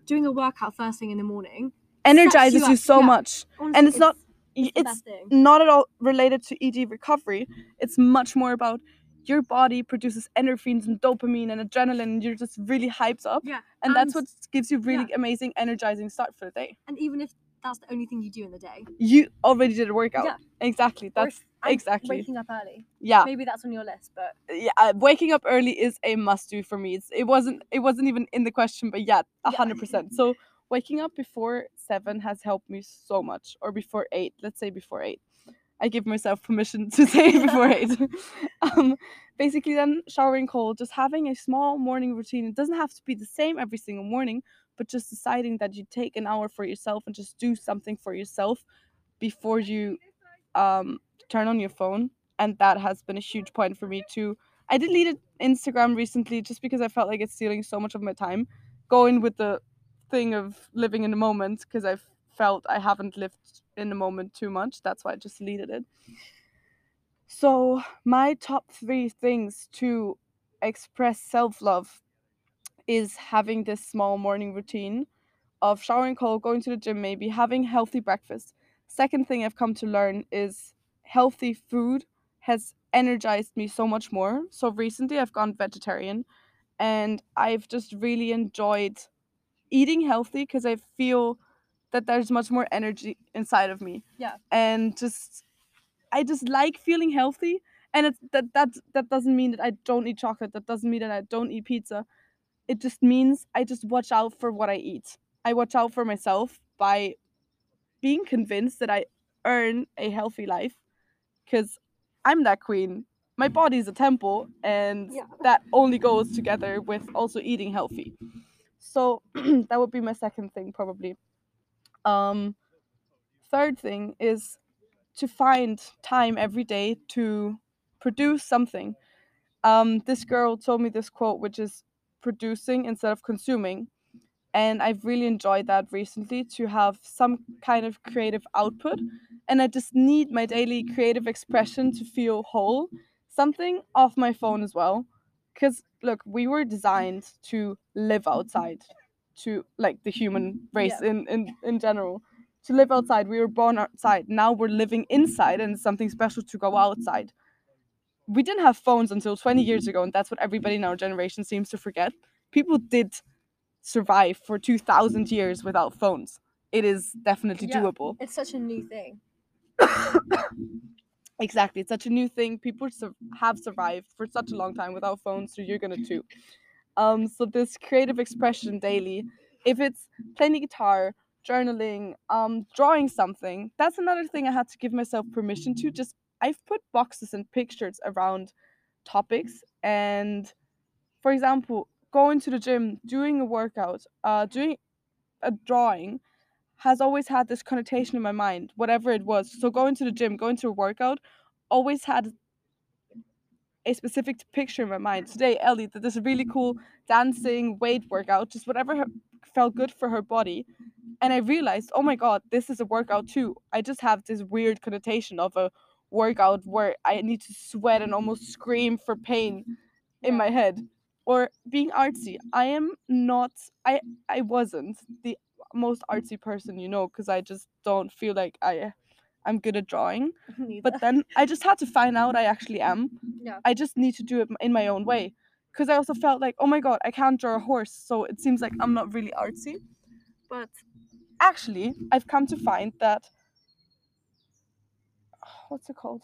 doing a workout first thing in the morning, Energizes you up, so yeah. much. honestly, it's not- it's It's not at all related to ED recovery. It's much more about your body produces endorphins and dopamine and adrenaline, and you're just really hyped up. Yeah, And that's what gives you really amazing, energizing start for the day. And even if that's the only thing you do in the day, You already did a workout. Yeah. Exactly. That's exactly. waking up early. yeah. Maybe that's on your list, but yeah, uh, waking up early is a must do for me. It's, it wasn't it wasn't even in the question, but yeah, a Yeah. hundred percent. So waking up before seven has helped me so much, or before eight. Let's say before eight. I give myself permission to say before eight. um, basically, then showering cold, just having a small morning routine. It doesn't have to be the same every single morning, but just deciding that you take an hour for yourself and just do something for yourself before you um, turn on your phone and that has been a huge point for me too. I deleted Instagram recently just because I felt like it's stealing so much of my time. Going with the thing of living in the moment because I felt I haven't lived in the moment too much. That's why I just deleted it. So, my top three things to express self love is having this small morning routine of showering cold, going to the gym, maybe having healthy breakfast. Second thing I've come to learn is healthy food has energized me so much more. So recently I've gone vegetarian and I've just really enjoyed eating healthy because I feel that there's much more energy inside of me. Yeah. And just I just like feeling healthy and it's that that that doesn't mean that I don't eat chocolate. That doesn't mean that I don't eat pizza. It just means I just watch out for what I eat. I watch out for myself by being convinced that I earn a healthy life because I'm that queen. My body is a temple, and Yeah. that only goes together with also eating healthy. So that would be my second thing, probably. Um, third thing is to find time every day to produce something. Um, this girl told me this quote, which is producing instead of consuming. And I've really enjoyed that recently to have some kind of creative output. And I just need my daily creative expression to feel whole. Something off my phone as well. Because, look, we were designed to live outside, to like the human race Yeah. in, in, in general. To live outside. We were born outside. Now we're living inside, and it's something special to go outside we didn't have phones until 20 years ago and that's what everybody in our generation seems to forget. People did survive for 2000 years without phones. It is definitely Yeah. doable. It's such a new thing. exactly it's such a new thing. People sur- have survived for such a long time without phones so you're gonna too. Um so this creative expression daily if it's playing the guitar journaling um drawing something that's another thing i had to give myself permission to just i've put boxes and pictures around topics and for example going to the gym doing a workout uh doing a drawing has always had this connotation in my mind whatever it was. So going to the gym going to a workout always had a specific picture in my mind. Today ellie did this really cool dancing weight workout just whatever her, felt good for her body. And i realized oh my god this is a workout too. I just have this weird connotation of a workout where i need to sweat and almost scream for pain in my head. Or being artsy. I am not i i wasn't the most artsy person you know because i just don't feel like i i'm good at drawing. Neither. but then i just had to find out i actually am. Yeah. i just need to do it in my own way. Because i also felt like oh my god i can't draw a horse. So it seems like i'm not really artsy. But actually i've come to find that what's it called?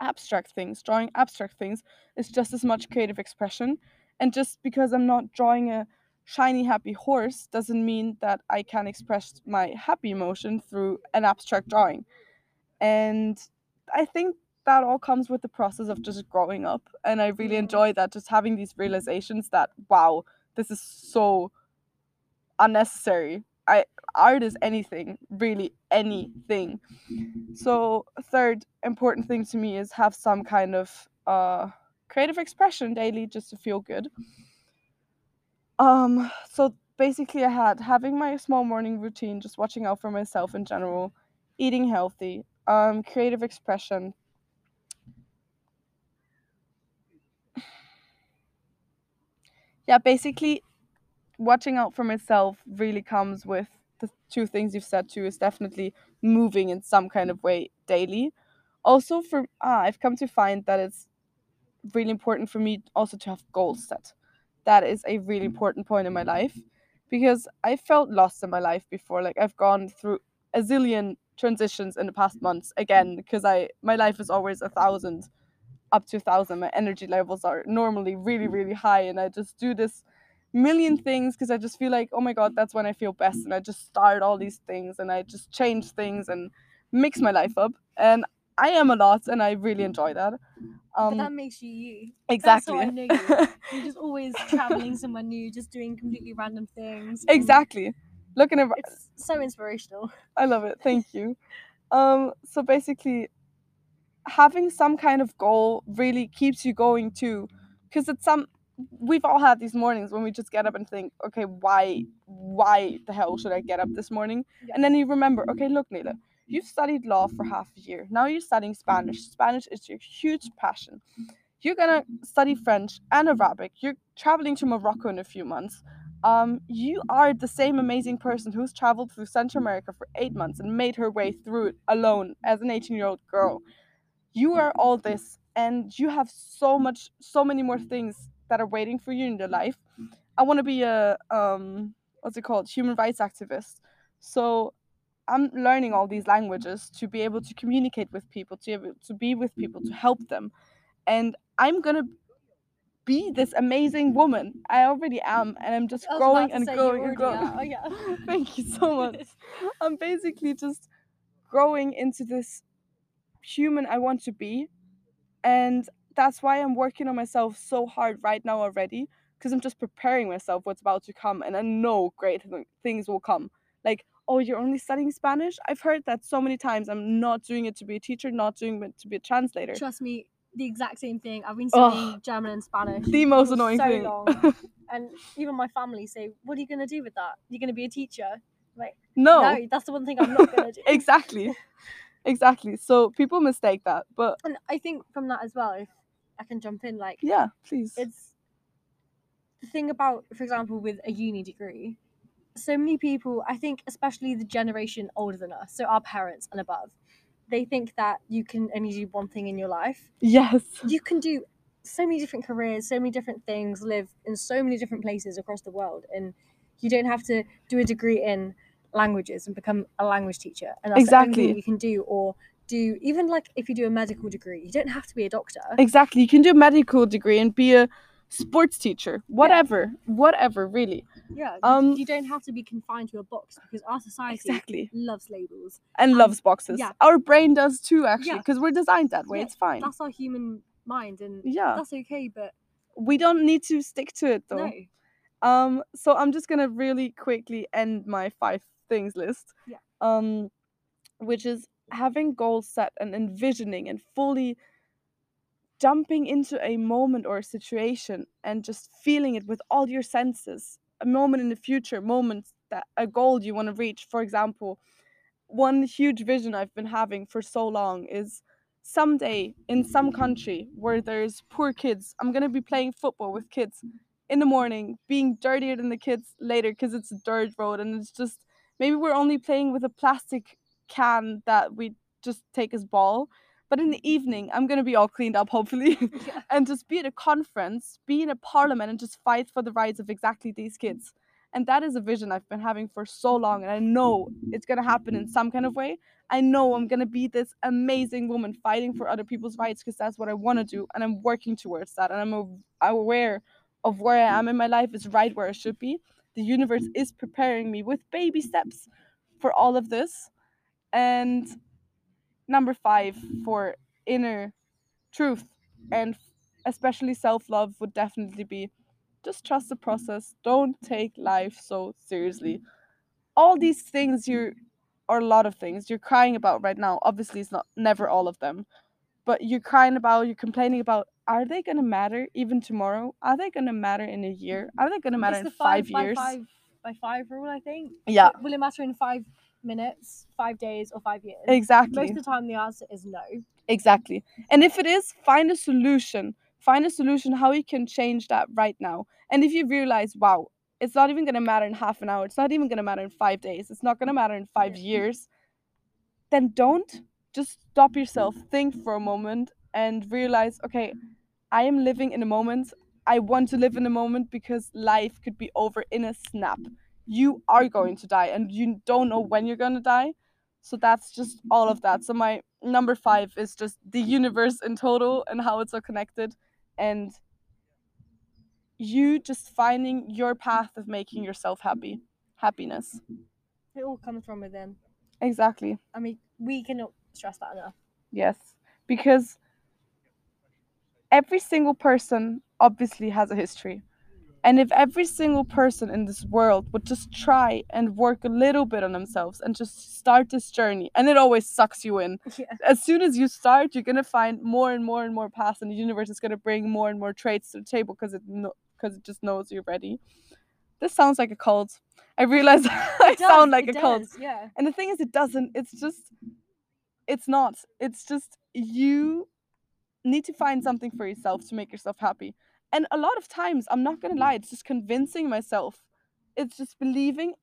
Abstract things. Drawing abstract things is just as much creative expression. And just because i'm not drawing a shiny happy horse doesn't mean that i can't express my happy emotion through an abstract drawing. And i think that all comes with the process of just growing up. And i really Mhm. enjoy that just having these realizations that wow this is so unnecessary i art is anything really anything. So third important thing to me is have some kind of uh creative expression daily just to feel good. Um so basically i had having my small morning routine just watching out for myself in general eating healthy um creative expression. Yeah basically watching out for myself really comes with the two things you've said too is definitely moving in some kind of way daily. Also for ah, i've come to find that it's really important for me also to have goals set. That is a really important point in my life because i felt lost in my life before like i've gone through a zillion transitions in the past months again because i my life is always a thousand up to a thousand. My energy levels are normally really really high and i just do this million things because i just feel like oh my god that's when i feel best and i just start all these things and i just change things and mix my life up and i am a lot and i really enjoy that but um that makes you you. exactly I know you. You're just always traveling somewhere new, just doing completely random things. exactly looking at It's so inspirational. I love it. Thank you. Um, so basically, having some kind of goal really keeps you going too, because it's some. We've all had these mornings when we just get up and think, okay, why, why the hell should I get up this morning? Yeah. And then you remember, okay, look, Nele, you've studied law for half a year. Now you're studying Spanish. Spanish is your huge passion. You're gonna study French and Arabic. You're traveling to Morocco in a few months um, you are the same amazing person who's traveled through Central America for eight months and made her way through it alone as an 18 year old girl. You are all this, and you have so much, so many more things that are waiting for you in your life. I want to be a, um, what's it called, human rights activist. So I'm learning all these languages to be able to communicate with people, to be able to be with people, to help them. And I'm gonna be this amazing woman. I already am, and I'm just growing and growing and growing. are, yeah. Thank you so much. I'm basically just growing into this human I want to be. And that's why I'm working on myself so hard right now already because I'm just preparing myself for what's about to come and I know great th- things will come. Like oh, you're only studying Spanish. I've heard that so many times. I'm not doing it to be a teacher, not doing it to be a translator. Trust me, the exact same thing. I've been studying German and Spanish. The most annoying so thing. long. and even my family say, "What are you gonna do with that? You're gonna be a teacher?" Like, no, no, that's the one thing I'm not gonna do. exactly, exactly. So people mistake that, but And I think from that as well, if I can jump in, like, yeah, please. it's the thing about, for example, with a uni degree. So many people, I think, especially the generation older than us, so our parents and above, they think that you can only do one thing in your life. yes, you can do so many different careers, so many different things, live in so many different places across the world, and you don't have to do a degree in languages and become a language teacher, and that's the only Exactly. thing you can do. Or do even like if you do a medical degree, you don't have to be a doctor. exactly. You can do a medical degree and be a sports teacher, whatever, whatever, really. Yeah, you, Um, you don't have to be confined to a box because our society Exactly. loves labels. And loves boxes. yeah. Our brain does too, actually, Yeah. because we're designed that way. Yeah, It's fine. That's our human mind, and Yeah. that's okay. But We don't need to stick to it though. no, Um, so I'm just gonna really quickly end my five things list. Yeah. Um, which is having goals set and envisioning and fully jumping into a moment or a situation and just feeling it with all your senses. A moment in the future, moments that a goal you want to reach. For example, one huge vision I've been having for so long is someday in some country where there's poor kids, I'm gonna be playing football with kids in the morning, being dirtier than the kids later because it's a dirt road and it's just maybe we're only playing with a plastic can that we just take as ball. But in the mm-hmm. evening, I'm gonna be all cleaned up, hopefully, Yeah. and just be at a conference, be in a parliament, and just fight for the rights of exactly these mm-hmm. kids. And that is a vision I've been having for so long, and I know it's gonna happen in some kind of way. I know I'm gonna be this amazing woman fighting for other people's rights because that's what I want to do, and I'm working towards that. And I'm aware of where I am in my life is right where I should be. The universe is preparing me with baby steps for all of this. And number five for inner truth and especially self love would definitely be just trust the process. Don't take life so seriously. All these things you're, or a lot of things you're crying about right now, obviously, it's not never all of them, but you're crying about, you're complaining about, are they going to matter even tomorrow? Are they going to matter in a year? Are they going to matter it's in the five, by years? five by five rule, I think. Yeah, Will it matter in five minutes, five days, or five years? exactly. Most of the time, the answer is no. Exactly. And if it is, find a solution. Find a solution how you can change that right now. And if you realize, wow, it's not even going to matter in half an hour, it's not even going to matter in five days, it's not going to matter in five years, then don't just stop yourself, think for a moment, and realize, okay, I am living in a moment. I want to live in a moment because life could be over in a snap. You are going to die, and you don't know when you're going to die. So that's just all of that. So my number five is just the universe in total and how it's all connected, and you just finding your path of making yourself happy, happiness. It all comes from within. Exactly. I mean, we cannot stress that enough. Yes, because every single person obviously has a history. And if every single person in this world would just try and work a little bit on themselves and just start this journey, and it always sucks you in. Yeah. As soon as you start, you're gonna find more and more and more paths, and the universe is gonna bring more and more traits to the table because it because it just knows you're ready. This sounds like a cult. I realize I does, sound like a cult. Yeah. And the thing is, it doesn't. It's just, it's not. It's just you need to find something for yourself to make yourself happy. And a lot of times, I'm not going to lie, it's just convincing myself. It's just believing,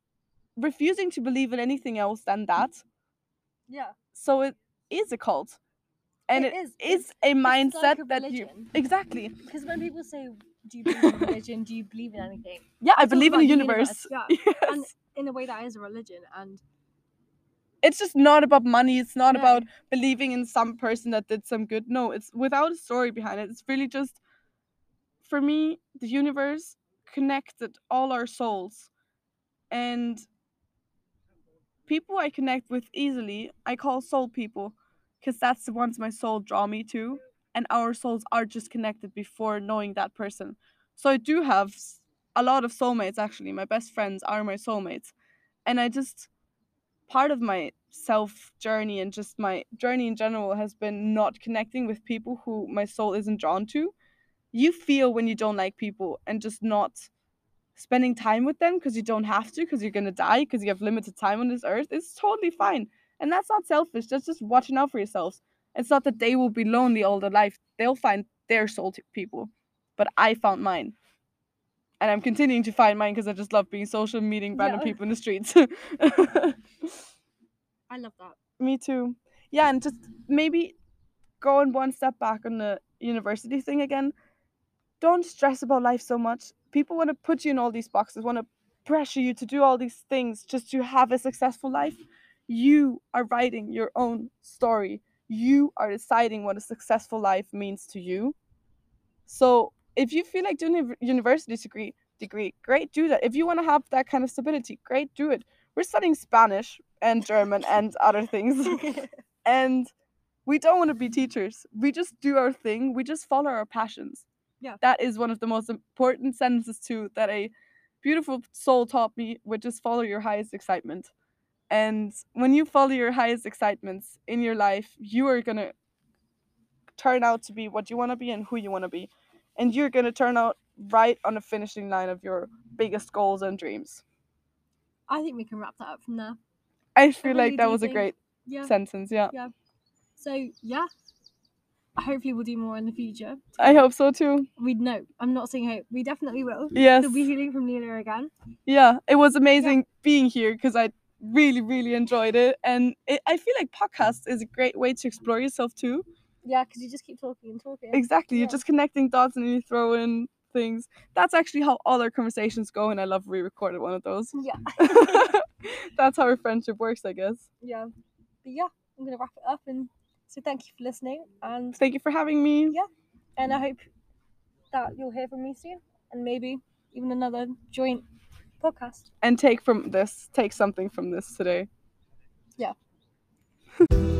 refusing to believe in anything else than that. Yeah. So it is a cult. And It it is. is, a It's mindset like a that you. Exactly. Because when people say, "Do you believe in religion? Do you believe in anything?" Yeah, I believe in the universe. universe, Yes. And in a way, that is a religion, and it's just not about money. It's not No. about believing in some person that did some good. No, it's without a story behind it. It's really just, for me, the universe connected all our souls. And people I connect with easily, I call soul people because that's the ones my soul draw me to. And our souls are just connected before knowing that person. So I do have a lot of soulmates actually. My best friends are my soulmates. And I just part of my self journey and just my journey in general has been not connecting with people who my soul isn't drawn to. You feel when you don't like people and just not spending time with them because you don't have to because you're going to die because you have limited time on this earth it's totally fine and that's not selfish that's just watching out for yourselves it's not that they will be lonely all their life they'll find their soul people but i found mine and i'm continuing to find mine because i just love being social meeting random Yeah. people in the streets I love that. Me too. Yeah, and just maybe going one step back on the university thing again. Don't stress about life so much. People want to put you in all these boxes, want to pressure you to do all these things just to have a successful life. You are writing your own story. You are deciding what a successful life means to you. So if you feel like doing a university degree, degree, great, do that. If you want to have that kind of stability, great, do it. We're studying Spanish and German and other things and we don't want to be teachers. We just do our thing. We just follow our passions. Yeah. That is one of the most important sentences too that a beautiful soul taught me, which is follow your highest excitement. And when you follow your highest excitements in your life, you are gonna turn out to be what you want to be and who you want to be. And you're gonna turn out right on the finishing line of your biggest goals and dreams. I think we can wrap that up from there. I feel really like that was a think- great Yeah. sentence, yeah. So yeah. Hopefully we'll do more in the future. I hope so too. We'd know. I'm not saying hope. We definitely will. Yes. We'll be hearing from Nele again. Yeah, it was amazing being here because I really, really enjoyed it. And it, I feel like podcast is a great way to explore yourself too. Yeah, because you just keep talking and talking. Exactly. You're just connecting dots and you throw in things. That's actually how all our conversations go. And I love re recorded one of those. Yeah. That's how our friendship works, I guess. Yeah. But yeah, I'm gonna wrap it up and so thank you for listening and Thank you for having me. Yeah. and I hope that you'll hear from me soon and maybe even another joint podcast. And take from this, take something from this today. Yeah.